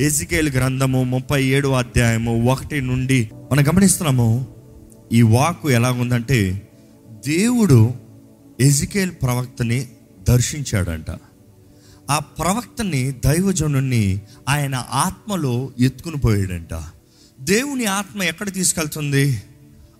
Ezekiel గ్రంథము ముప్పై ఏడు అధ్యాయము ఒకటి నుండి మనం గమనిస్తున్నాము ఈ వాక్కు ఉందంటే దేవుడు ఎజికేల్ ప్రవక్తని దర్శించాడంట. ఆ ప్రవక్తని దైవజనుణ్ణి ఆయన ఆత్మలో ఎత్తుకుని పోయాడంట. దేవుని ఆత్మ ఎక్కడ తీసుకెళ్తుంది?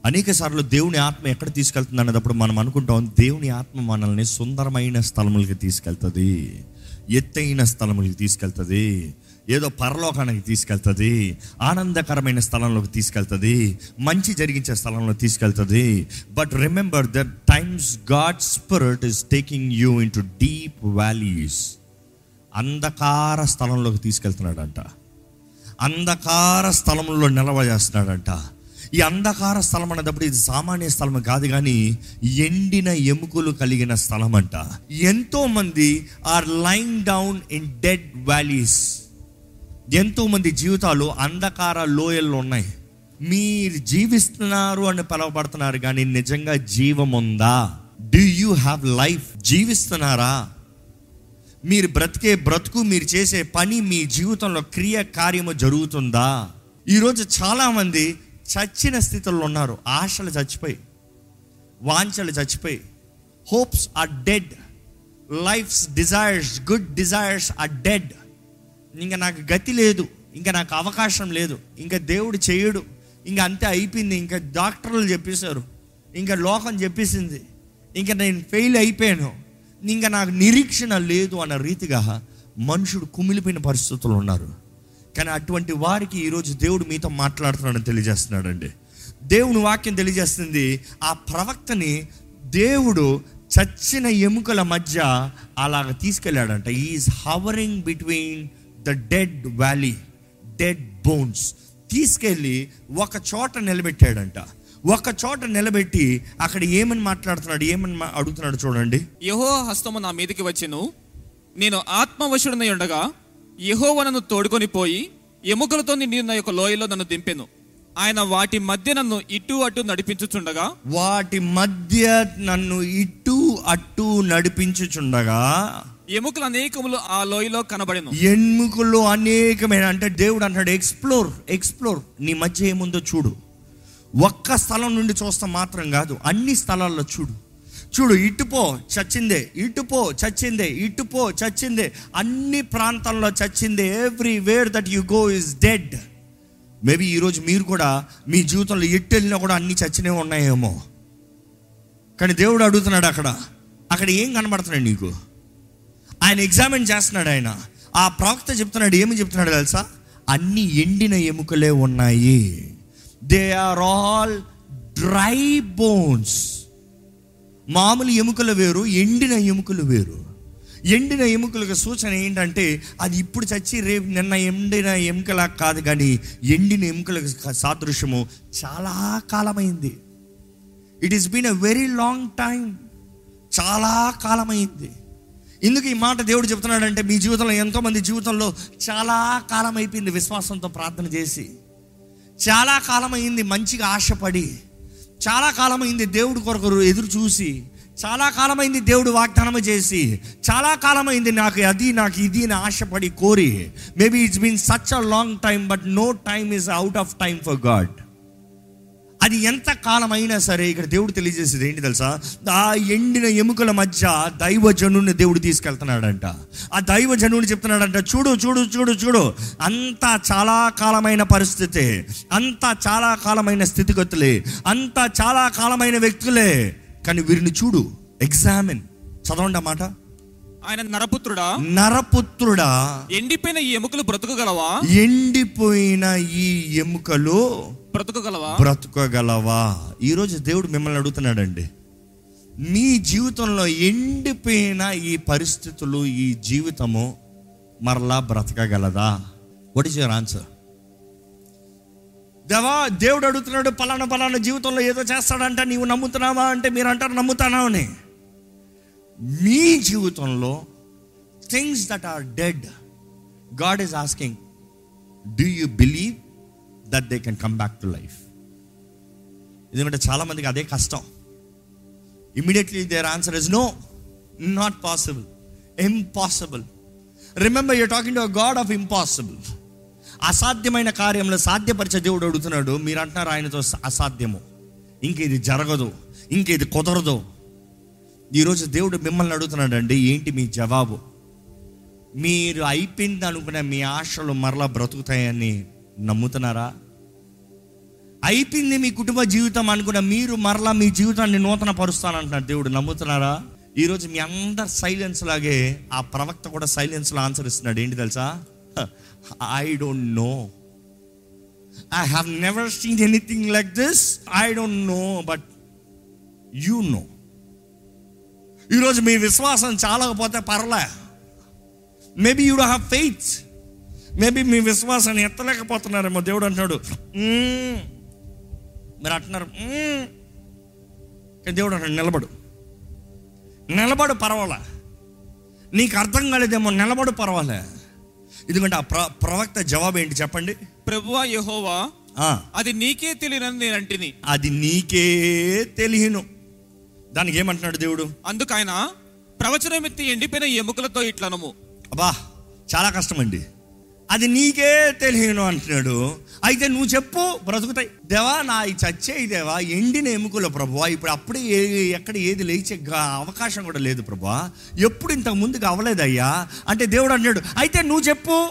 అనేక సార్లు దేవుని ఆత్మ ఎక్కడ తీసుకెళ్తుంది అన్నప్పుడు మనం అనుకుంటాం దేవుని ఆత్మ మనల్ని సుందరమైన స్థలములకి తీసుకెళ్తుంది ఎత్తైన స్థలములకి తీసుకెళ్తుంది. ఏదో పరలోకానికి తీసుకెళ్తుంది ఆనందకరమైన స్థలంలోకి తీసుకెళ్తుంది మంచి జరిగించే స్థలంలో తీసుకెళ్తుంది. But remember the times God spirit is taking you into deep valleys అంధకార స్థలంలోకి తీసుకెళ్తున్నాడంట. అంధకార స్థలంలో నిలవజేస్తున్నాడంట. ఈ అంధకార స్థలం అనేటప్పుడు ఇది సామాన్య స్థలం కాదు కానీ ఎండిన ఎముకలు కలిగిన స్థలం అంట. ఎంతో మంది are lying down in dead valleys ఎంతోమంది జీవితాలు అంధకార లోయల్లో ఉన్నాయి. మీరు జీవిస్తున్నారు అని పిలవబడుతున్నారు కానీ నిజంగా జీవం ఉందా డూ యూ హ్యావ్ లైఫ్ జీవిస్తున్నారా? మీరు బ్రతికే బ్రతుకు మీరు చేసే పని మీ జీవితంలో క్రియ కార్యము జరుగుతుందా? ఈరోజు చాలామంది చచ్చిన స్థితిలో ఉన్నారు. ఆశలు చచ్చిపోయి వాంఛలు చచ్చిపోయి hopes are dead lives desires good desires are dead ఇంకా నాకు గతి లేదు ఇంకా నాకు అవకాశం లేదు ఇంకా దేవుడు చేయడు ఇంకా అంతే అయిపోయింది ఇంకా డాక్టర్లు చెప్పేశారు ఇంకా లోకం చెప్పేసింది ఇంకా నేను ఫెయిల్ అయిపోయాను ఇంకా నాకు నిరీక్షణ లేదు అన్న రీతిగా మనుషుడు కుమిలిపోయిన పరిస్థితులు ఉన్నారు. కానీ అటువంటి వారికి ఈరోజు దేవుడు మీతో మాట్లాడుతున్నాడని తెలియజేస్తున్నాడండి. దేవుని వాక్యం తెలియజేస్తుంది ఆ ప్రవక్తని దేవుడు చచ్చిన ఎముకల మధ్య అలాగ తీసుకెళ్ళాడంట. Is hovering between the dead valley dead bones తీసుకెళ్ళి ఒక చోట నిలబెట్టాడంట. ఒక చోట నిలబెట్టి అక్కడ ఏమని మాట్లాడుతున్నాడు ఏమని అడుగుతున్నాడు చూడండి. యహో హస్తము నా మీదకి వచ్చెను. నేను ఆత్మవశుడనై ఉండగా యహోవ నన్ను తోడుకొని పోయి ఎముకలతో నిండిన యొక్క లోయలో నన్ను దింపెను. ఆయన వాటి మధ్య నన్ను ఇటు అటు నడిపించుచుండగా వాటి మధ్య నన్ను ఇటు అటు నడిపించుచుండగా ఎముకలు అనేకములు ఆ లోయలో కనబడెను. ఎముకలు అనేకమైన అంటే దేవుడు అంటాడు ఎక్స్ప్లోర్ ఎక్స్ప్లోర్ నీ మధ్య ఏముందో చూడు. ఒక్క స్థలం నుండి చూస్తాం మాత్రం కాదు అన్ని స్థలాల్లో చూడు. చూడు ఇటుపో చచ్చిందే ఇటుపో చచ్చిందే ఇటుపో చచ్చిందే. అన్ని ప్రాంతాల్లో చచ్చిందే. Everywhere that you go is dead maybe ఈరోజు మీరు కూడా మీ జీవితంలో ఎట్టు వెళ్ళినా కూడా అన్ని చచ్చినే ఉన్నాయేమో. కానీ దేవుడు అడుగుతున్నాడు అక్కడ. అక్కడ ఏం కనబడుతున్నాడు నీకు? ఆయన ఎగ్జామిన్ చేస్తున్నాడు ఆయన. ఆ ప్రవక్త చెప్తున్నాడు ఏమి చెప్తున్నాడు తెలుసా? అన్ని ఎండిన ఎముకలే ఉన్నాయి. They are all dry bones మామూలు ఎముకలు వేరు ఎండిన ఎముకలు వేరు. ఎండిన ఎముకలకు సూచన ఏంటంటే అది ఇప్పుడు చచ్చి రేపు నిన్న ఎండిన ఎముకలా కాదు కానీ ఎండిన ఎముకలకు సాదృశ్యము చాలా కాలమైంది. It is been a very long time చాలా కాలమైంది. ఎందుకు ఈ మాట దేవుడు చెప్తున్నాడంటే మీ జీవితంలో ఎంతోమంది జీవితంలో చాలా కాలం అయిపోయింది విశ్వాసంతో ప్రార్థన చేసి. చాలా కాలం అయింది మంచిగా ఆశపడి. చాలా కాలం అయింది దేవుడి కొరకు ఎదురు చూసి. చాలా కాలమైంది దేవుడు వాగ్దానం చేసి. చాలా కాలమైంది నాకు అది నాకు ఇది అని ఆశపడి కోరి. Maybe it's been such a long time but no time is out of time for God అది ఎంత కాలం అయినా సరే ఇక్కడ దేవుడు తెలియజేసేది ఏంటి తెలుసా? ఆ ఎండిన ఎముకల మధ్య దైవజనుని దేవుడు తీసుకెళ్తున్నాడంట. ఆ దైవజనుని చెప్తున్నాడంట చూడు చూడు చూడు చూడు. అంతా చాలా కాలమైన పరిస్థితి అంతా చాలా కాలమైన స్థితిగతులే అంతా చాలా కాలమైన వ్యక్తులే కానీ వీరిని చూడు ఎగ్జామిన్ చదవండి ఆ మాట. ఆయన నరపుత్రుడా? నరపుత్రుడా. ఎండిపోయిన ఈ ఎముకలు బ్రతుకగలవా? ఎండిపోయిన ఈ ఎముకలు బ్రతుకగలవా? బ్రతకగలవా? ఈరోజు దేవుడు మిమ్మల్ని అడుగుతున్నాడండి. మీ జీవితంలో ఎండిపోయిన ఈ పరిస్థితులు ఈ జీవితము మరలా బ్రతకగలదా? వాట్ ఈస్ యువర్ ఆన్సర్ దేవా దేవుడు అడుగుతున్నాడు పలానా పలానా జీవితంలో ఏదో చేస్తాడంట నీవు నమ్ముతున్నావా? అంటే మీరు అంటారు నమ్ముతానా? అని. మీ జీవితంలో things that are dead God is asking do you believe that they can come back to life ఎందుకంటే చాలా మందికి అదే కష్టం. Immediately their answer is no not possible impossible remember you talking to God of impossible అసాధ్యమైన కార్యంలో సాధ్యపరిచే దేవుడు అడుగుతున్నాడు మీరు అంటున్నారు ఆయనతో అసాధ్యము. ఇంక ఇది జరగదు ఇంక ఇది కుదరదు. ఈరోజు దేవుడు మిమ్మల్ని అడుగుతున్నాడు అండి ఏంటి మీ జవాబు? మీరు అయిపోయింది అనుకునే మీ ఆశలు మరలా బ్రతుకుతాయని నమ్ముతున్నారా? అయిపోయింది మీ కుటుంబ జీవితం అనుకున్న మీరు మరలా మీ జీవితాన్ని నూతన పరుస్తానంటున్నాడు దేవుడు. నమ్ముతున్నారా? ఈరోజు మీ అందరు సైలెన్స్ లాగే ఆ ప్రవక్త కూడా సైలెన్స్లో ఆన్సర్ ఇస్తున్నాడు. ఏంటి తెలుసా? I don't know I have never seen anything like this I don't know but you know ఈరోజు మీ విశ్వాసం చాలకపోతే పర్లే. Maybe you have faith maybe మీ విశ్వాసాన్ని ఎత్తలేకపోతున్నారేమో దేవుడు అంటున్నాడు. మీరు అంటున్నారు దేవుడు అంటాడు నిలబడు. నిలబడు పర్వాలే. నీకు అర్థం కాలేదేమో నిలబడు పర్వాలే. ఎందుకంటే ఆ ప్ర ప్రవక్త జవాబు ఏంటి చెప్పండి. ప్రభువా యెహోవా అది నీకే తెలియనని నేను అంటిని. అది నీకే తెలియను. దానికి ఏమంటున్నాడు దేవుడు? అందుకు ఆయన ప్రవచనమెత్తి ఎండిపోయిన ఎముకలతో ఇట్లనము. అబ్బా చాలా కష్టం అండి అది నీకే తెలియను అంటున్నాడు. అయితే నువ్వు చెప్పు బ్రతుకుతాయి. దేవా నా ఈ చచ్చే దేవా ఎండిన ఎముకలు ప్రభు ఇప్పుడు అప్పుడే ఏ ఎక్కడ ఏది లేచే అవకాశం కూడా లేదు ప్రభు ఎప్పుడు ఇంతకు ముందుకు అవ్వలేదయ్యా. అంటే దేవుడు అంటున్నాడు అయితే నువ్వు చెప్పు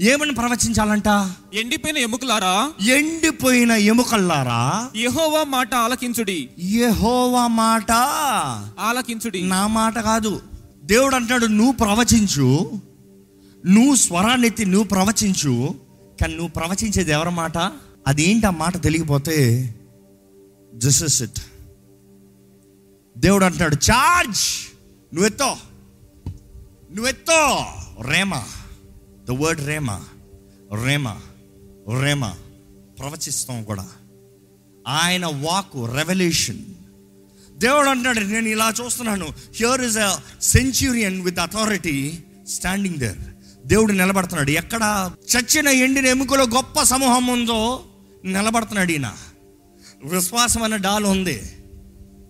ఏమని ప్రవచించాలంట? ఎండిపోయిన ఎముకలారా? ఎండిపోయిన ఎముకల్లారా? యెహోవా మాట ఆలకించుడి. యెహోవా మాట? ఆలకించుడి. నా మాట కాదు. దేవుడు అంటాడు నువ్వు ప్రవచించు నువ్వు స్వరాన్ని ఎత్తి నువ్వు ప్రవచించు కానీ నువ్వు ప్రవచించేది ఎవరి మాట? అదేంటి ఆ మాట తెలియకపోతే జస్ ఇస్ ఇట్ దేవుడు అంటున్నాడు చార్జ్ నువ్వెత్తో. నువ్వెత్తో. Rhema. The word rhema. Rhema. Rhema. ప్రవచిస్తాం కూడా. ఆయన వాక్ రెవల్యూషన్ దేవుడు అంటున్నాడు నేను ఇలా చూస్తున్నాను. Here is a centurion with authority standing there దేవుడు నిలబడుతున్నాడు. ఎక్కడ చచ్చిన ఎండిన ఎముకలో గొప్ప సమూహం ఉందో నిలబడుతున్నాడు ఈయన. విశ్వాసం అనే డాల్ ఉంది.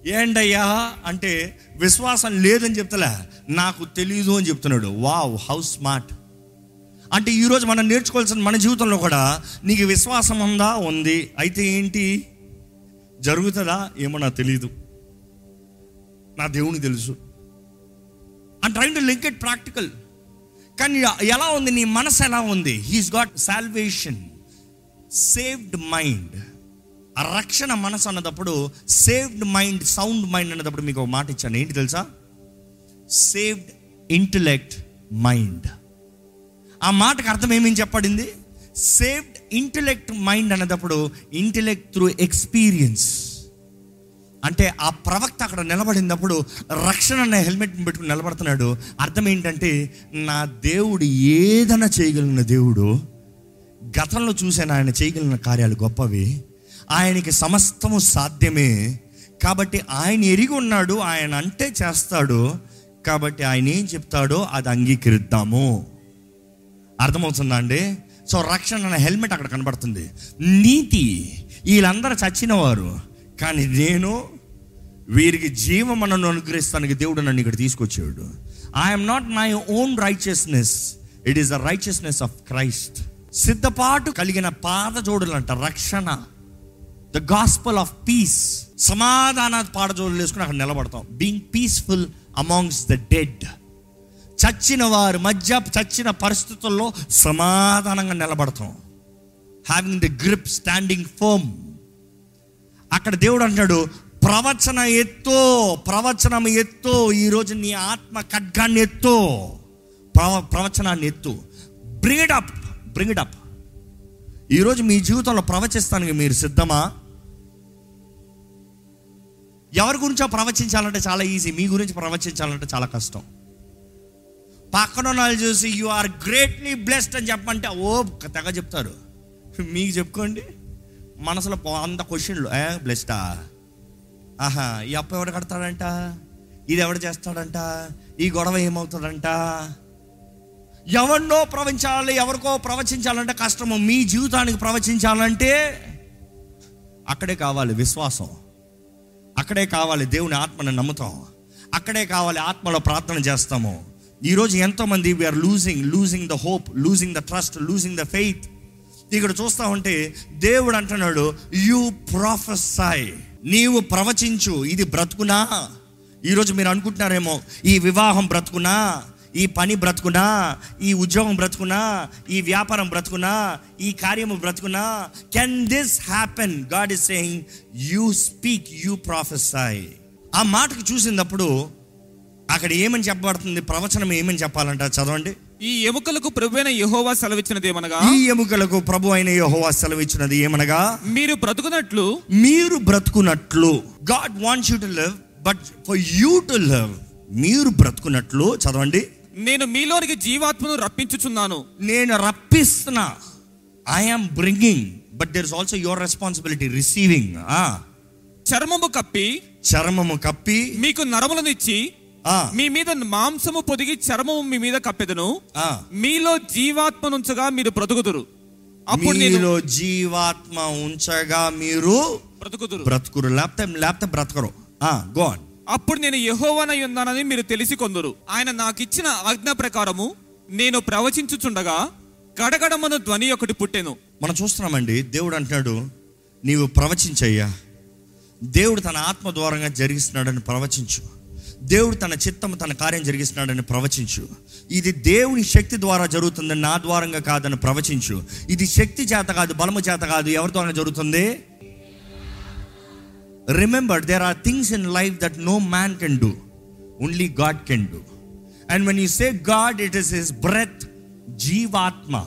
ఏంటయ్యా అంటే విశ్వాసం లేదని చెప్తలే. నాకు తెలీదు అని చెప్తున్నాడు. Wow how smart. అంటే ఈరోజు మనం నేర్చుకోవాల్సిన మన జీవితంలో కూడా నీకు విశ్వాసం ఉందా? ఉంది. అయితే ఏంటి? జరుగుతుందా? ఏమో నాకు తెలియదు నా దేవునికి తెలుసు. And train to link it practical కానీ ఎలా ఉంది? నీ మనసు ఎలా ఉంది? He's got salvation saved mind రక్షణ మనసు అన్నదప్పుడు సేవ్డ్ మైండ్ సౌండ్ మైండ్ అన్నదప్పుడు మీకు ఒక మాట ఇచ్చాను. ఏంటి తెలుసా? సేవ్డ్ ఇంటలెక్ట్ మైండ్ ఆ మాటకు అర్థం ఏమేమి చెప్పబడింది? సేవ్డ్ ఇంటలెక్ట్ మైండ్ అన్నదప్పుడు ఇంటలెక్ట్ త్రూ ఎక్స్పీరియన్స్ అంటే ఆ ప్రవక్త అక్కడ నిలబడినప్పుడు రక్షణ అనే హెల్మెట్ పెట్టుకుని నిలబడుతున్నాడు. అర్థం ఏంటంటే నా దేవుడు ఏదైనా చేయగలిగిన దేవుడు గతంలో చూసిన ఆయన చేయగలిగిన కార్యాలు గొప్పవి. ఆయనకి సమస్తము సాధ్యమే. కాబట్టి ఆయన ఎరిగి ఉన్నాడు ఆయన అంటే చేస్తాడు. కాబట్టి ఆయన ఏం చెప్తాడో అది అంగీకరిద్దాము. అర్థమవుతుందా అండి? సో రక్షణ అనే హెల్మెట్ అక్కడ కనబడుతుంది. నీతి వీళ్ళందరూ చచ్చిన వారు కానీ నేను వీరికి జీవం నన్ను అనుగ్రహిస్తానికి దేవుడు నన్ను ఇక్కడ తీసుకొచ్చాడు. I'm not my own righteousness it is the righteousness of Christ సిద్ధపాటు కలిగిన పాదజోడులంట రక్షణ. ద గాస్పల్ ఆఫ్ పీస్ సమాధాన పాడజోడులు వేసుకుని అక్కడ నిలబడతాం. Being peaceful amongst the dead చచ్చిన వారి మధ్య చచ్చిన పరిస్థితుల్లో సమాధానంగా నిలబడతాం. Having the grip standing firm అక్కడ దేవుడు అంటాడు ప్రవచన ఎత్తో ప్రవచనం ఎత్తో ఈరోజు నీ ఆత్మ ఖడ్గాన్ని ఎత్తో ప్రవ ప్రవచనాన్ని ఎత్తు. బ్రింగ్ ఇట్ అప్ అప్ ఈరోజు మీ జీవితంలో ప్రవచిస్తానికి మీరు సిద్ధమా? ఎవరి గురించో ప్రవచించాలంటే చాలా ఈజీ మీ గురించి ప్రవచించాలంటే చాలా కష్టం. పక్కన వాళ్ళు చూసి యు ఆర్ గ్రేట్లీ బ్లెస్డ్ అని చెప్పంటే ఓ తెగ చెప్తారు. మీకు చెప్పుకోండి. మనసులో అంత క్వశ్చన్లు ఏ బ్లెస్టా? ఆహా ఈ అప్ప ఎవడు కడతాడంట? ఇది ఎవడు చేస్తాడంట? ఈ గొడవ ఏమవుతుందంట? ఎవరినో ప్రవచించాలి ఎవరికో ప్రవచించాలంటే కష్టము. మీ జీవితానికి ప్రవచించాలంటే అక్కడే కావాలి విశ్వాసం. అక్కడే కావాలి దేవుని ఆత్మని నమ్ముతాం. అక్కడే కావాలి ఆత్మలో ప్రార్థన చేస్తాము. ఈరోజు ఎంతోమంది we're losing losing the hope losing the trust losing the faith ఇక్కడ చూస్తా ఉంటే దేవుడు అంటున్నాడు యు ప్రొఫెసాయ్ నీవు ప్రవచించు ఇది బ్రతుకునా? ఈరోజు మీరు అనుకుంటున్నారేమో ఈ వివాహం బ్రతుకునా? ఈ పని బ్రతుకునా? ఈ ఉద్యోగం బ్రతుకునా? ఈ వ్యాపారం బ్రతుకునా? ఈ కార్యము బ్రతుకునా? Can this happen God is saying you speak you prophesy ఆ మాటకు చూసినప్పుడు అక్కడ ఏమని చెప్పబడుతుంది? ప్రవచనం ఏమని చెప్పాలంట? చదవండి. ఈ ఎముకలకు ప్రభువైన యెహోవా సెలవిచ్చినదేమనగా? ఈ ఎముకలకు ప్రభు అయిన యెహోవా సెలవిచ్చినది ఏమనగా? మీరు బ్రతుకున్నట్లు మీరు బ్రతుకున్నట్లు God wants you to live but for you to live మీరు బ్రతుకున్నట్లు చదవండి. నేను మీలోనికి జీవాత్మను రప్పించుచున్నాను. నేను రప్పిస్తున్నా. I'm bringing but there is also your responsibility receiving చర్మము కప్పి చర్మము కప్పి మీకు నరములనిచ్చి ఆ, మీ మీద మాంసము పొదిగి చర్మము మీ మీద కప్పెదను. మీలో జీవాత్మ నుంచగా మీరు బ్రతుకుదురు. అప్పుడు మీలో జీవాత్మ ఉంచగా మీరు బ్రతుకుదురు. బ్రతుకురు. లేకపోతే లేకపోతే బ్రతకరు. గోన్ అప్పుడు నేను యెహోవానై ఉన్నానని మీరు తెలిసి కొందరు. ఆయన నాకిచ్చిన ఆజ్ఞ ప్రకారము నేను ప్రవచించుచుండగా గడగడమను ధ్వని ఒకటి పుట్టెను. మనం చూస్తున్నామండి దేవుడు అంటున్నాడు నీవు ప్రవచించయ్యా. దేవుడు తన ఆత్మ ద్వారంగా జరిగిస్తున్నాడని ప్రవచించు. దేవుడు తన చిత్తము తన కార్యం జరిగిస్తున్నాడని ప్రవచించు. ఇది దేవుని శక్తి ద్వారా జరుగుతుందని నా ద్వారంగా కాదని ప్రవచించు. ఇది శక్తి చేత కాదు బలము చేత కాదు ఎవరి ద్వారా జరుగుతుంది? Remember there are things in life that no man can do only God can do and when you say God it is his breath జీవాత్మ.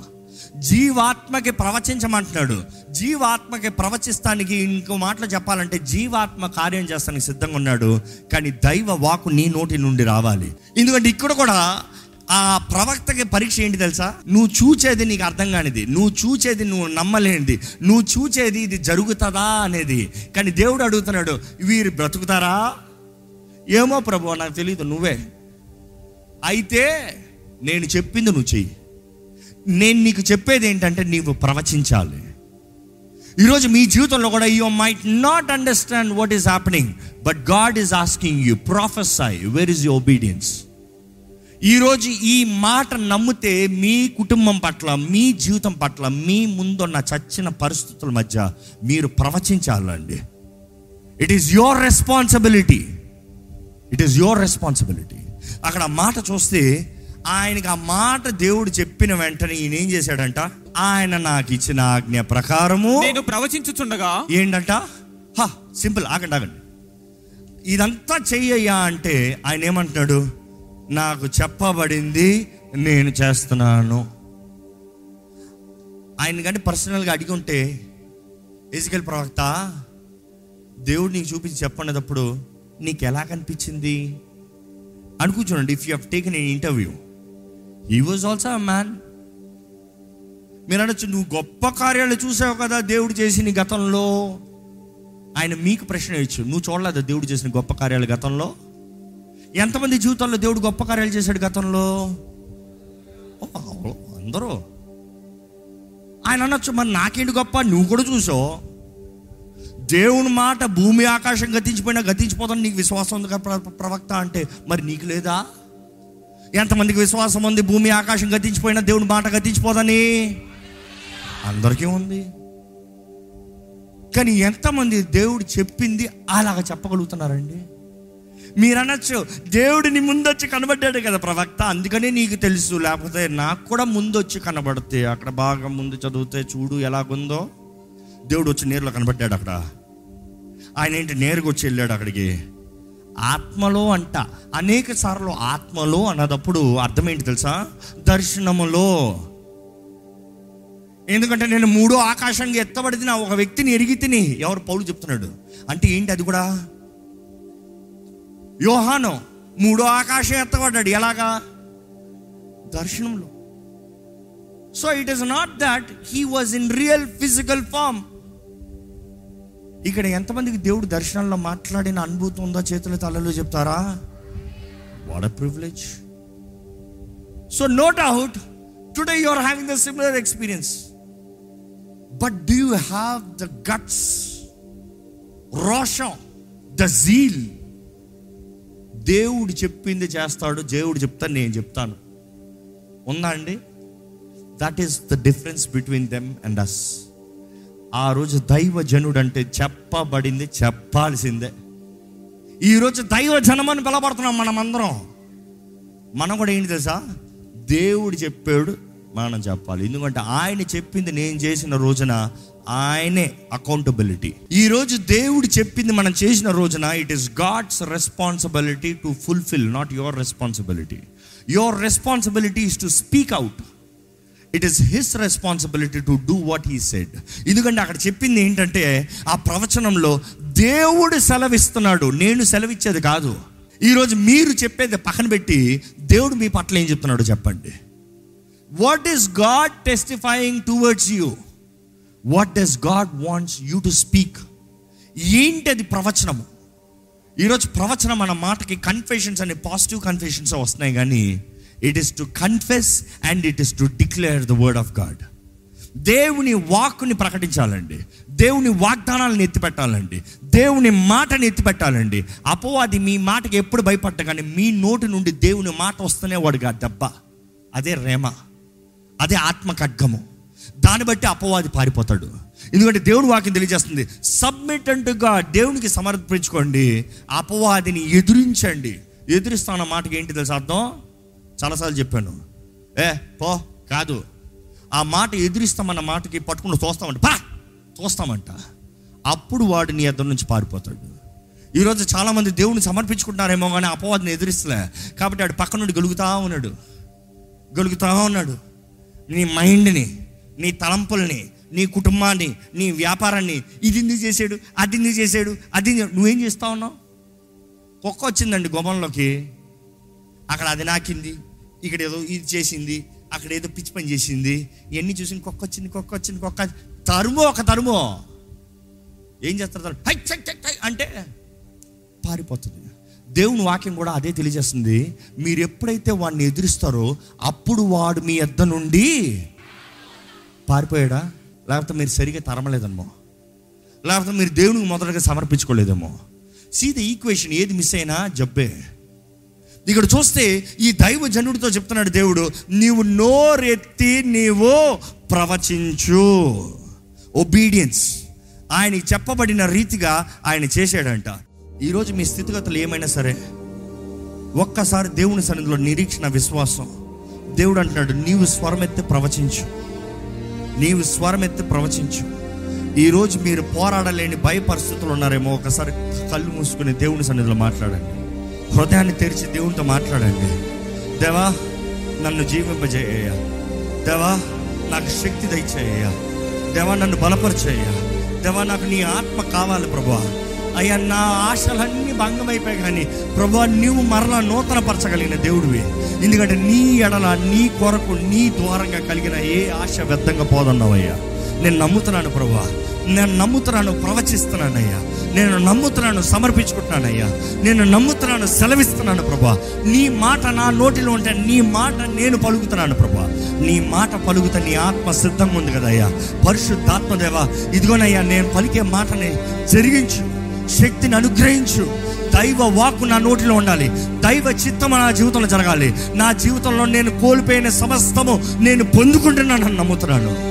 జీవాత్మకి ప్రవచించమంటున్నాడు. జీవాత్మకి ప్రవచిస్తానికి ఇంకో మాటలు చెప్పాలంటే జీవాత్మ కార్యం చేస్తానికి సిద్ధంగా ఉన్నాడు కానీ దైవ వాకు నీ నోటి నుండి రావాలి. ఎందుకంటే ఇక్కడ కూడా ఆ ప్రవక్తకి పరీక్ష ఏంటి తెలుసా? నువ్వు చూచేది నీకు అర్థం కానిది నువ్వు చూచేది నువ్వు నమ్మలేనిది నువ్వు చూచేది ఇది జరుగుతుందా అనేది. కానీ దేవుడు అడుగుతున్నాడు వీరు బ్రతుకుతారా? ఏమో ప్రభు నాకు తెలియదు నువ్వే. అయితే నేను చెప్పింది నువ్వు చెయ్యి. నేను నీకు చెప్పేది ఏంటంటే నీవు ప్రవచించాలి. ఈరోజు మీ జీవితంలో కూడా you might not understand what is happening but God is asking you prophesy where is you obedience ఈరోజు ఈ మాట నమ్మితే మీ కుటుంబం పట్ల మీ జీవితం పట్ల మీ ముందున్న చచ్చిన పరిస్థితుల మధ్య మీరు ప్రవచించాలండి. It is your responsibility it is your responsibility అక్కడ మాట చూస్తే ఆయనకి ఆ మాట దేవుడు చెప్పిన వెంటనే ఈయన ఏం చేశాడంట? ఆయన నాకు ఇచ్చిన ఆజ్ఞ ప్రకారము నేను ప్రవచించుచుండగా ఏంటంట? హా సింపుల్ ఆగండి ఆగండి. ఇదంతా చెయ్యయ్యా అంటే ఆయన ఏమంటున్నాడు? నాకు చెప్పబడింది నేను చేస్తున్నాను. ఆయన కానీ పర్సనల్గా అడిగి ఉంటే ఎజికల్ ప్రవక్త దేవుడు నీకు చూపించి చెప్పన్నప్పుడు నీకు ఎలా కనిపించింది అనుకుంటున్నాండి if you have taken an interview he was also a man మీరు అనొచ్చు నువ్వు గొప్ప కార్యాలు చూసావు కదా దేవుడు చేసిన గతంలో. ఆయన మీకు ప్రశ్న ఇచ్చు నువ్వు చూడలేదా దేవుడు చేసిన గొప్ప కార్యాలు గతంలో? ఎంతమంది జీవితంలో దేవుడు గొప్ప కార్యాలు చేశాడు గతంలో? అందరూ. ఆయన అనొచ్చు మరి నాకేంటి గొప్ప? నువ్వు కూడా చూసావు. దేవుని మాట భూమి ఆకాశం గతించిపోయినా గతించిపోతాను నీకు విశ్వాసం ఉంది కదా ప్ర- ప్రవక్త? అంటే మరి నీకు లేదా? ఎంతమందికి విశ్వాసం ఉంది? భూమి ఆకాశం గతించిపోయినా దేవుని మాట గతించిపోదని? అందరికీ ఉంది. కానీ ఎంతమంది దేవుడు చెప్పింది అలాగ చెప్పగలుగుతున్నారండి? మీరు అనొచ్చు దేవుడిని ముందొచ్చి కనబడ్డాడు కదా ప్రవక్త అందుకనే నీకు తెలుసు. లేకపోతే నాకు కూడా ముందొచ్చి కనబడితే అక్కడ బాగా ముందు చదివితే చూడు ఎలాగుందో. దేవుడు వచ్చి నేరులో కనబడ్డాడు అక్కడ. ఆయన ఏంటి? నేరుగా వచ్చి వెళ్ళాడు అక్కడికి. ఆత్మలో అంట. అనేక సార్లు ఆత్మలో అన్నదప్పుడు అర్థం ఏంటి తెలుసా? దర్శనములో. ఎందుకంటే నేను మూడో ఆకాశంగా ఎత్తబడిన ఒక వ్యక్తిని ఎరిగి తిని ఎవరు పౌలు చెప్తున్నాడు? అంటే ఏంటి అది కూడా? యోహాను మూడో ఆకాశం ఎత్తబడ్డాడు. ఎలాగా? దర్శనంలో so it is not that he was in real physical form ఇక్కడ ఎంతమందికి దేవుడు దర్శనంలో మాట్లాడిన అనుభూతి ఉందో చేతుల తలలో చెప్తారా? What a privilege so no doubt today you are having the similar experience but do you have the guts రోషం ద జీల్ దేవుడు చెప్పింది చేస్తాడు దేవుడు చెప్తాను నేను చెప్తాను. ఉందా అండి? That is the difference between them and us ఆ రోజు దైవ జనుడు అంటే చెప్పబడింది చెప్పాల్సిందే. ఈరోజు దైవ జనమని పిలబడుతున్నాం మనం అందరం మనం కూడా ఏంటి తెలుసా? దేవుడు చెప్పాడు మనం చెప్పాలి. ఎందుకంటే ఆయన చెప్పింది నేను చేసిన రోజున ఆయనే అకౌంటబిలిటీ ఈ రోజు దేవుడు చెప్పింది మనం చేసిన రోజున it is God's responsibility to fulfil not your responsibility your responsibility is to speak out it is his responsibility to do what he said ఎందుకంటే అక్కడ చెప్పింది ఏంటంటే ఆ ప్రవచనంలో దేవుడు సెలవిస్తున్నాడు. నేను సెలవిచ్చేది కాదు. ఈరోజు మీరు చెప్పేది పక్కన పెట్టి దేవుడు మీ పట్ల ఏం చెప్తున్నాడో చెప్పండి. What is God testifying towards you what does God wants you to speak ఏంటి అది ప్రవచనము? ఈరోజు ప్రవచనం అన్న మాటకి కన్ఫెషన్స్ అనే పాజిటివ్ కన్ఫెషన్స్ వస్తున్నాయి కానీ it is to confess and it is to declare the word of God దేవుని వాక్కుని ప్రకటించాలండి. దేవుని వాగ్దానాలను ఎత్తిపెట్టాలండి. దేవుని మాటని ఎత్తిపెట్టాలండి. అపవాది మీ మాటకి ఎప్పుడు భయపడ్డా కానీ మీ నోటి నుండి దేవుని మాట వస్తూనే వాడుగా దెబ్బ. అదే రేమ. అదే ఆత్మ ఖడ్గము దాన్ని బట్టి అపవాది పారిపోతాడు. ఎందుకంటే దేవుడు వాక్యం తెలియజేస్తుంది సబ్మిట్ అంటుగా దేవునికి సమర్పించుకోండి. అపవాదిని ఎదురించండి. ఎదురిస్తాన్న మాటకి ఏంటి తెలుసు అర్థం? చాలాసార్లు చెప్పాను. ఏ పో కాదు. ఆ మాట ఎదిరిస్తామన్న మాటకి పట్టుకుని తోస్తామంట. పా తోస్తామంట. అప్పుడు వాడు నీ అద్దం నుంచి పారిపోతాడు. ఈరోజు చాలామంది దేవుని సమర్పించుకుంటున్నారేమో కానీ అపవాదిని ఎదురిస్తలే. కాబట్టి వాడు పక్క నుండి గలుగుతా ఉన్నాడు. గలుగుతా ఉన్నాడు. నీ మైండ్ని నీ తలంపుల్ని నీ కుటుంబాన్ని నీ వ్యాపారాన్ని ఇది ఎందుకు చేసాడు అది ఎందుకు చేసాడు అది నువ్వేం చేస్తా ఉన్నావు? కుక్క వచ్చిందండి గుమ్మంలోకి అక్కడ అది నాకింది. ఇక్కడ ఏదో ఇది చేసింది అక్కడ ఏదో పిచ్చి పని చేసింది ఇవన్నీ చూసి కుక్క వచ్చింది కుక్క వచ్చింది కుక్క తరుమో ఒక తరుమో. ఏం చేస్తారు అంటే పారిపోతుంది. దేవుని వాక్యం కూడా అదే తెలియజేస్తుంది. మీరు ఎప్పుడైతే వాడిని ఎదురిస్తారో అప్పుడు వాడు మీ ఎద్ద నుండి పారిపోయాడా? లేకపోతే మీరు సరిగా తరమలేదమ్మో. లేకపోతే మీరు దేవునికి మొదటగా సమర్పించుకోలేదేమో. సీ ద ఈక్వేషన్ ఏది మిస్ అయినా జబ్బే. ఇక్కడ చూస్తే ఈ దైవ జనుడితో చెప్తున్నాడు దేవుడు నీవు నోరెత్తి నీవు ప్రవచించు. ఒబీడియన్స్ ఆయనకి చెప్పబడిన రీతిగా ఆయన చేశాడంట. ఈరోజు మీ స్థితిగతులు ఏమైనా సరే ఒక్కసారి దేవుని సన్నిధిలో నిరీక్షణ విశ్వాసం. దేవుడు అంటున్నాడు నీవు స్వరమెత్తి ప్రవచించు. నీవు స్వరమెత్తి ప్రవచించు. ఈరోజు మీరు పోరాడలేని భయ పరిస్థితులు ఉన్నారేమో ఒకసారి కళ్ళు మూసుకుని దేవుని సన్నిధిలో మాట్లాడండి. హృదయాన్ని తెరిచి దేవునితో మాట్లాడండి. దేవా నన్ను జీవింపజేయ. దేవా నాకు శక్తి దయచేయ. దేవా నన్ను బలపరిచేయ. దేవా నాకు నీ ఆత్మ కావాలి ప్రభా అయ్యా నా ఆశలన్నీ భంగమైపోయాయి కానీ ప్రభా నీవు మరలా నూతన పరచగలిగిన దేవుడివి. ఎందుకంటే నీ ఎడల నీ కొరకు నీ ద్వారంగా కలిగిన ఏ ఆశ వ్యర్థంగా పోదన్నావయ్యా. నేను నమ్ముతున్నాను ప్రభా నేను నమ్ముతున్నాను ప్రవచిస్తున్నానయ్యా. నేను నమ్ముతున్నాను సమర్పించుకుంటున్నానయ్యా. నేను నమ్ముతున్నాను సెలవిస్తున్నాను ప్రభా. నీ మాట నా నోటిలో ఉంటే నీ మాట నేను పలుకుతున్నాను ప్రభా. నీ మాట పలుకుతా నీ ఆత్మ సిద్ధంగా ఉంది కదయ్యా. పరిశుద్ధాత్మదేవా ఇదిగోనయ్యా నేను పలికే మాటని జరిగించు శక్తిని అనుగ్రహించు. దైవ వాక్కు నా నోటిలో ఉండాలి. దైవ చిత్తము నా జీవితంలో జరగాలి. నా జీవితంలో నేను కోల్పోయిన సమస్తము నేను పొందుకుంటున్నానని నమ్ముతున్నాను.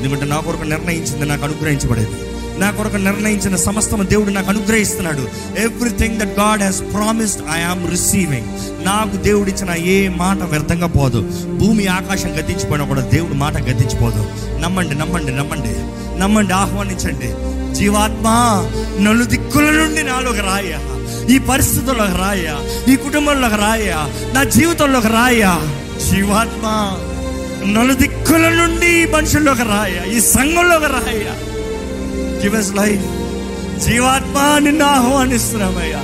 ఎందుకంటే నా కొరకు నిర్ణయించింది నాకు అనుగ్రహించబడేది. నా కొరకు నిర్ణయించిన సమస్తము దేవుడు నాకు అనుగ్రహిస్తున్నాడు. Everything that God has promised I am receiving నాకు దేవుడు ఇచ్చిన ఏ మాట వ్యర్థంగా పోదు. భూమి ఆకాశం గతించిపోయినా కూడా దేవుడు మాట గతించిపోదు నమ్మండి నమ్మండి నమ్మండి. నమ్మండి ఆహ్వానించండి. జీవాత్మ నలు దిక్కుల నుండి నాలోకి రాయ. ఈ పరిస్థితుల్లోకి రాయ. ఈ కుటుంబంలోకి రాయ. నా జీవితంలోకి రాయ. జీవాత్మ. నలుదిక్కుల నుండి ఈ మనుషుల్లోకి రాయ ఈ సంఘంలోకి రాయ గివ్ ఎస్ లైఫ్ జీవాత్మ నిన్ను ఆహ్వానిస్తున్నామయ్యా.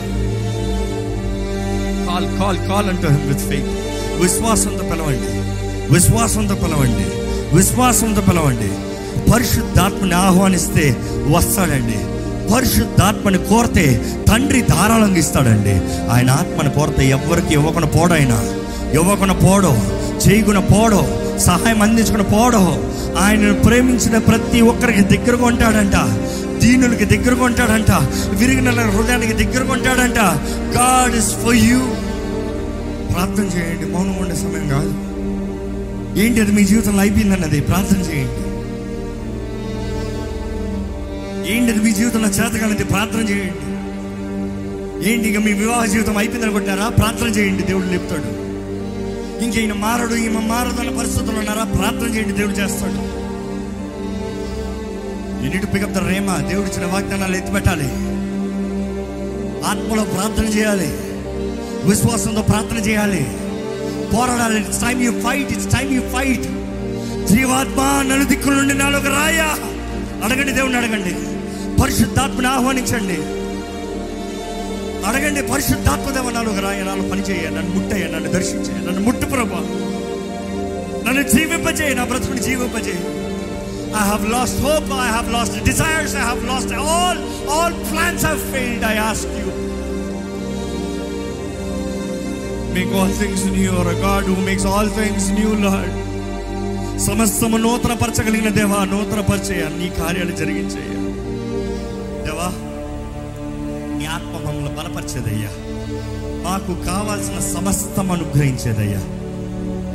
కాల్ కాల్ కాల్ అంటూ విత్ ఫెయిత్ విశ్వాసంతో పిలవండి. విశ్వాసంతో పిలవండి. విశ్వాసంతో పిలవండి. పరిశుద్ధాత్మని ఆహ్వానిస్తే వస్తాడండి. పరిశుద్ధాత్మని కోరితే తండ్రి ధారాళంగా ఇస్తాడండి. ఆయన ఆత్మని కోరితే ఎవరికి ఇవ్వకుండా పోడైనా ఇవ్వకుండా పోడో. చేయకుండా పోడో సహాయం అందించకుండా పోడో ఆయనను ప్రేమించిన ప్రతి ఒక్కరికి దగ్గరగా ఉంటాడంట. దీనులకి దగ్గరగా ఉంటాడంట. విరిగిన హృదయానికి దగ్గరగా ఉంటాడంట. గాడ్ ఇస్ ఫర్ యూ ప్రార్థన చేయండి. మౌనం ఉండే సమయం కాదు. ఏంటి అది మీ జీవితంలో అయిపోయిందన్నది? ప్రార్థన చేయండి. ఏంటి అది మీ జీవితంలో చేతకాలది ప్రార్థన చేయండి. ఏంటి ఇక మీ వివాహ జీవితం అయిపోయింది అనుకుంటారా ప్రార్థన చేయండి. దేవుడు లేపుతాడు. ఇంక ఈయన మారడు ఈమె మారదన్న అన్న పరిస్థితులు ఉన్నారా? ప్రార్థన చేయండి దేవుడు చేస్తాడు. యూనిట్ పికప్ ద రేమ దేవుడు ఇచ్చిన వాగ్దానాలు ఎత్తిపెట్టాలి. ఆత్మలో ప్రార్థన చేయాలి. విశ్వాసంతో ప్రార్థన చేయాలి. పోరాడాలి. It's time you fight it's time you fight జీవాత్మ నలుదిక్కుల నుండి నాలుగు రాయా. అడగండి దేవుణ్ణి అడగండి. పరిశుద్ధాత్మని ఆహ్వానించండి. అడగండి పరిశుద్ధాత్మదేవ నాలుగు రాయ నాలుగు పనిచేయ నన్ను ముట్టయ్య నన్ను దర్శించే నన్ను ముట్టు ప్రభా నన్ను జీవింపజేయ నా బ్రతుకుని జీవింపజేయ I have lost hope I have lost desires I have lost all all plans have failed I ask you make all things new you're God who makes all things new Lord సమస్తము నూతనపరచగలిగిన దేవా నూతనపరిచేయ నీ కార్యాలు జరిగించేయ బలపరిచేదయ్యా. మాకు కావాల్సిన సమస్తం అనుగ్రహించేదయ్యా.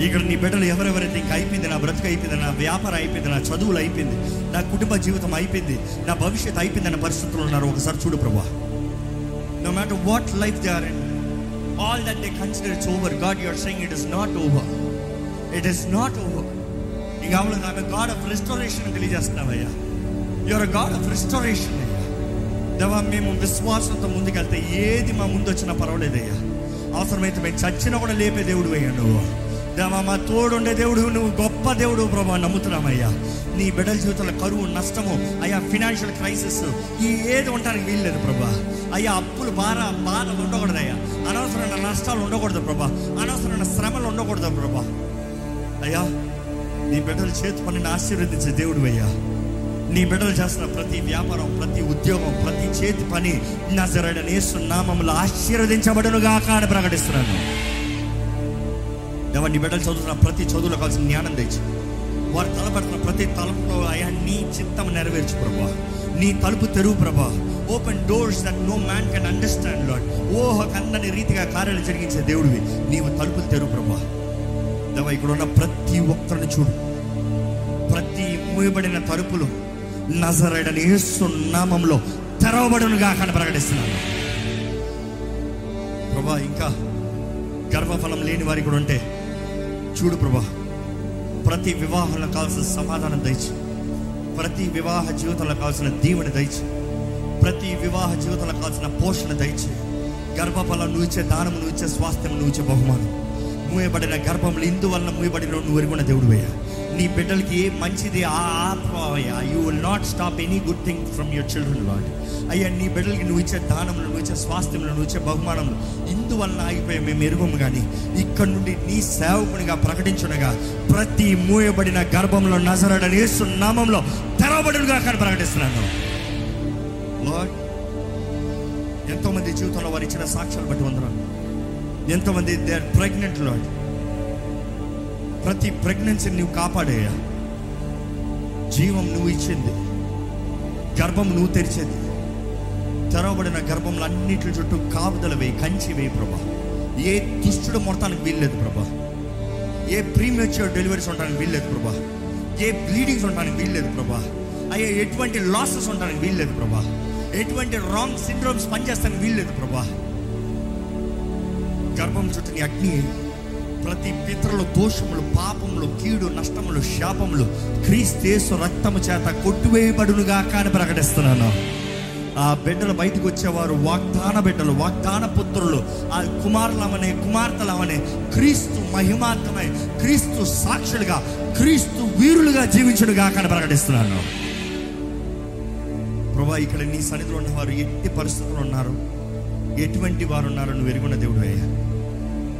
ఇక్కడ నీ బిడ్డలు ఎవరెవరైతే ఇంకా అయిపోయింది నా బ్రతుకు అయిపోయింది నా వ్యాపారం అయిపోయింది నా చదువులు అయిపోయింది నా కుటుంబ జీవితం అయిపోయింది నా భవిష్యత్ అయిపోయింది అన్న పరిస్థితులు ఉన్నారు. ఒకసారి చూడు ప్రభా. No matter what life they are in all that they consider it's over God you're saying it is not over it is not over నీకు అవును ఆమె గాడ్ ఆఫ్ రెస్టోరేషన్ తెలియజేస్తున్నావయ్యా. యువర్ గాడ్ ఆఫ్ రెస్టోరేషన్ దేవా మేము విశ్వాసంతో ముందుకెళ్తే ఏది మా ముందు వచ్చినా పర్వాలేదయ్యా. అవసరమైతే మేము చచ్చినా కూడా లేపే దేవుడు అయ్యా నువ్వు. దేవా మా తోడుండే దేవుడు నువ్వు గొప్ప దేవుడు ప్రభా నమ్ముతున్నామయ్యా. నీ బిడ్డల జీవితంలో కరువు నష్టము అయ్యా ఫినాన్షియల్ క్రైసిస్ ఈ ఏది ఉండడానికి వీల్లేదు ప్రభా. అయ్యా అప్పులు బాధ ఉండకూడదు అయ్యా అనవసరమైన నష్టాలు ఉండకూడదు ప్రభా. అనవసరమైన శ్రమలు ఉండకూడదు ప్రభా. అయ్యా నీ బిడ్డల చేతి పనిని ఆశీర్వదించే దేవుడు అయ్యా. నీ బిడ్డలు చేస్తున్న ప్రతి వ్యాపారం ప్రతి ఉద్యోగం ప్రతి చేతి పని నజరడని నామములు ఆశీర్వదించబడును గాక అని ప్రకటిస్తున్నాను. ఎవరు నీ బిడ్డలు చదువుతున్న ప్రతి చదువులో కావాల్సిన జ్ఞానం తెచ్చి వారు తలపెడుతున్న ప్రతి తలుపులో అయ్యా నీ చిత్తం నెరవేర్చు ప్రభా. నీ తలుపు తెరువు ప్రభా. Open doors that no man can understand Lord ఓహ కందని రీతిగా కార్యాలు జరిగించే దేవుడివి. నీవు తలుపులు తెరువు ప్రభా. దేవా ఇక్కడ ఉన్న ప్రతి ఒక్కరిని చూడు. ప్రతి మూయబడిన తలుపులు నజరడని యేసు నామంలో తెరవబడునుగా కానీ ప్రకటిస్తున్నాను. ప్రభా ఇంకా గర్భఫలం లేని వారికి కూడా ఉంటే చూడు ప్రభా ప్రతి వివాహంలో కావాల్సిన సమాధానం దయచి. ప్రతి వివాహ జీవితంలో కావాల్సిన దీవెన దయచి. ప్రతి వివాహ జీవితంలో కావాల్సిన పోషణ దయచి. గర్భఫలం నువ్వు ఇచ్చే దానం నువ్వు ఇచ్చే స్వాస్థ్యం నువ్వు ఇచ్చే బహుమానం. మూయబడిన గర్భంలో ఇందువలన మూయబడిన నువ్వు ఎరుగున్న దేవుడు వేయాలి నీ బిడ్డలకి ఏ మంచిది. ఆ ఆత్మ అయ్యా you will not stop any good thing from your children Lord అయ్యా నీ బిడ్డలకి నువ్వు ఇచ్చే దానంలో నువ్వు ఇచ్చే స్వాస్థ్యంలో నువ్వు ఇచ్చే బహుమానంలో ఇందువలన ఆగిపోయి మేము ఎరుగము కానీ ఇక్కడ నుండి నీ సేవకునిగా ప్రకటించునగా ప్రతి మూయబడిన గర్భంలో నజరడని యేసు నామంలో తెరవబడినగా కానీ ప్రకటిస్తున్నాను. లార్డ్ ఎంతోమంది జీవితంలో వారు ఇచ్చిన సాక్ష్యాలు బట్టి వందనాలు. ఎంతోమంది దే ఆర్ ప్రెగ్నెంట్ లాడ్ ప్రతి ప్రెగ్నెన్సీని నువ్వు కాపాడేయా జీవం నువ్వు ఇచ్చింది. గర్భం నువ్వు తెరిచేది. తెరవబడిన గర్భంలో అన్నిటి చుట్టూ కాపుదల వేయి కంచి వేయి ప్రభా. ఏ దుష్టుడు మొడతానికి వీల్లేదు ప్రభా. ఏ ప్రీమెచ్యూర్ డెలివరీస్ ఉండడానికి వీల్లేదు ప్రభా. ఏ బ్లీడింగ్స్ ఉండడానికి వీల్లేదు ప్రభా. అయ్యే ఎటువంటి లాసెస్ ఉండడానికి వీల్లేదు ప్రభా. ఎటువంటి రాంగ్ సిండ్రోమ్స్ పనిచేస్తానికి వీల్లేదు ప్రభా. గర్భం చుట్టూ నీ అగ్ని ప్రతి పితరుల దోషములు పాపములు కీడు నష్టములు శాపములు క్రీస్తేసు రక్తము చేత కొట్టువేయబడునుగా కానీ ప్రకటిస్తున్నాను. ఆ బిడ్డలు బయటకు వచ్చేవారు వాగ్దాన బిడ్డలు వాగ్దాన పుత్రులు. ఆ కుమారులమనే కుమార్తెలమనే క్రీస్తు మహిమార్థమై క్రీస్తు సాక్షులుగా క్రీస్తు వీరులుగా జీవించుడుగా కానీ ప్రకటిస్తున్నాను. ప్రభా ఇక్కడ నీ సన్నిధిలో ఉన్నవారు ఎట్టి పరిస్థితులు ఉన్నారు? ఎటువంటి వారు ఉన్నారు? నువ్వు ఎరుగున్న దేవుడు అయ్యా.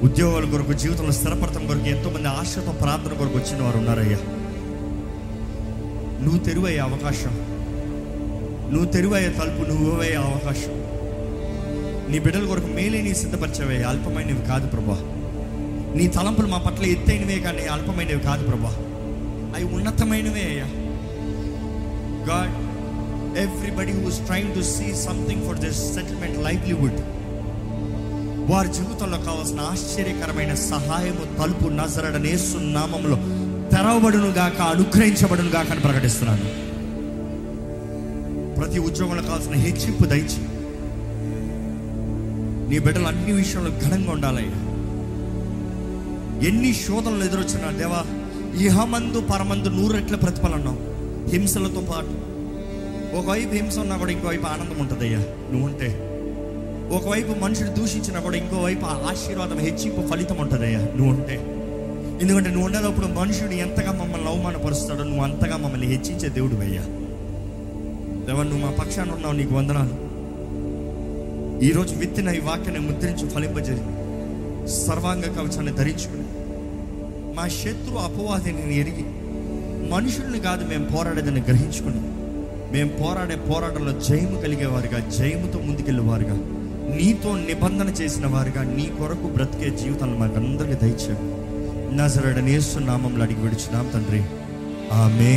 ఉద్యోగాల కొరకు జీవితంలో స్థిరపడటం కొరకు ఎంతో మంది ఆశతో ప్రార్థన కొరకు వచ్చిన వారు ఉన్నారయ్యా. నువ్వు తెరువయ్యే అవకాశం. నువ్వు తెరువయ్యే తలుపు నువ్వు అయ్యే అవకాశం. నీ బిడ్డల కొరకు మేలే నీ సిద్ధపరిచేవే అల్పమైనవి కాదు ప్రభా. నీ తలంపులు మా పట్ల ఎత్తైనవే కానీ అల్పమైనవి కాదు ప్రభా. అవి ఉన్నతమైనవే అయ్యా. God everybody who's trying to see something for this settlement livelihood వారి జీవితంలో కావాల్సిన ఆశ్చర్యకరమైన సహాయము తలుపు నజరడనేసు నామంలో తెరవబడును గాక అనుగ్రహించబడును గాక అని ప్రకటిస్తున్నాను. ప్రతి ఉద్యోగంలో కావాల్సిన హెచ్చింపు దయచి నీ బిడ్డలు అన్ని విషయంలో ఘనంగా ఉండాలయ్యా. ఎన్ని శోధనలు ఎదురొచ్చినా దేవా ఇహమందు పరమందు నూరెట్ల ప్రతిఫలన్నావు. హింసలతో పాటు. ఒకవైపు హింస ఉన్నా కూడా ఇంకోవైపు ఆనందం ఉంటుందయ్యా. నువ్వు ఉంటే ఒకవైపు మనుషుడు దూషించినా కూడా ఇంకోవైపు ఆ ఆశీర్వాదం హెచ్చింపు ఫలితం ఉంటుందయ్యా. నువ్వు ఉంటే. ఎందుకంటే నువ్వు ఉండేటప్పుడు మనుషుడు ఎంతగా మమ్మల్ని అవమానపరుస్తాడో నువ్వు అంతగా మమ్మల్ని హెచ్చించే దేవుడు అయ్యా దేవ నువ్వు మా పక్షాన ఉన్నావు నీకు వందనాలు. ఈరోజు విత్తిన ఈ వాక్యాన్ని ముద్రించి ఫలింపజేసి సర్వాంగ కవచాన్ని ధరించుకుని. మా శత్రు అపవాదిని ఎరిగి మనుషుల్ని కాదు మేము పోరాడేదని గ్రహించుకుని మేము పోరాడే పోరాటంలో జయము కలిగేవారుగా జయముతో ముందుకెళ్ళేవారుగా. నీతో నిబంధన చేసిన వారుగా నీ కొరకు బ్రతికే జీవితాలను మాకందరికీ దయచేయండి నా సరే నామంలో అడిగి విడిచున్నాం తండ్రి. ఆమె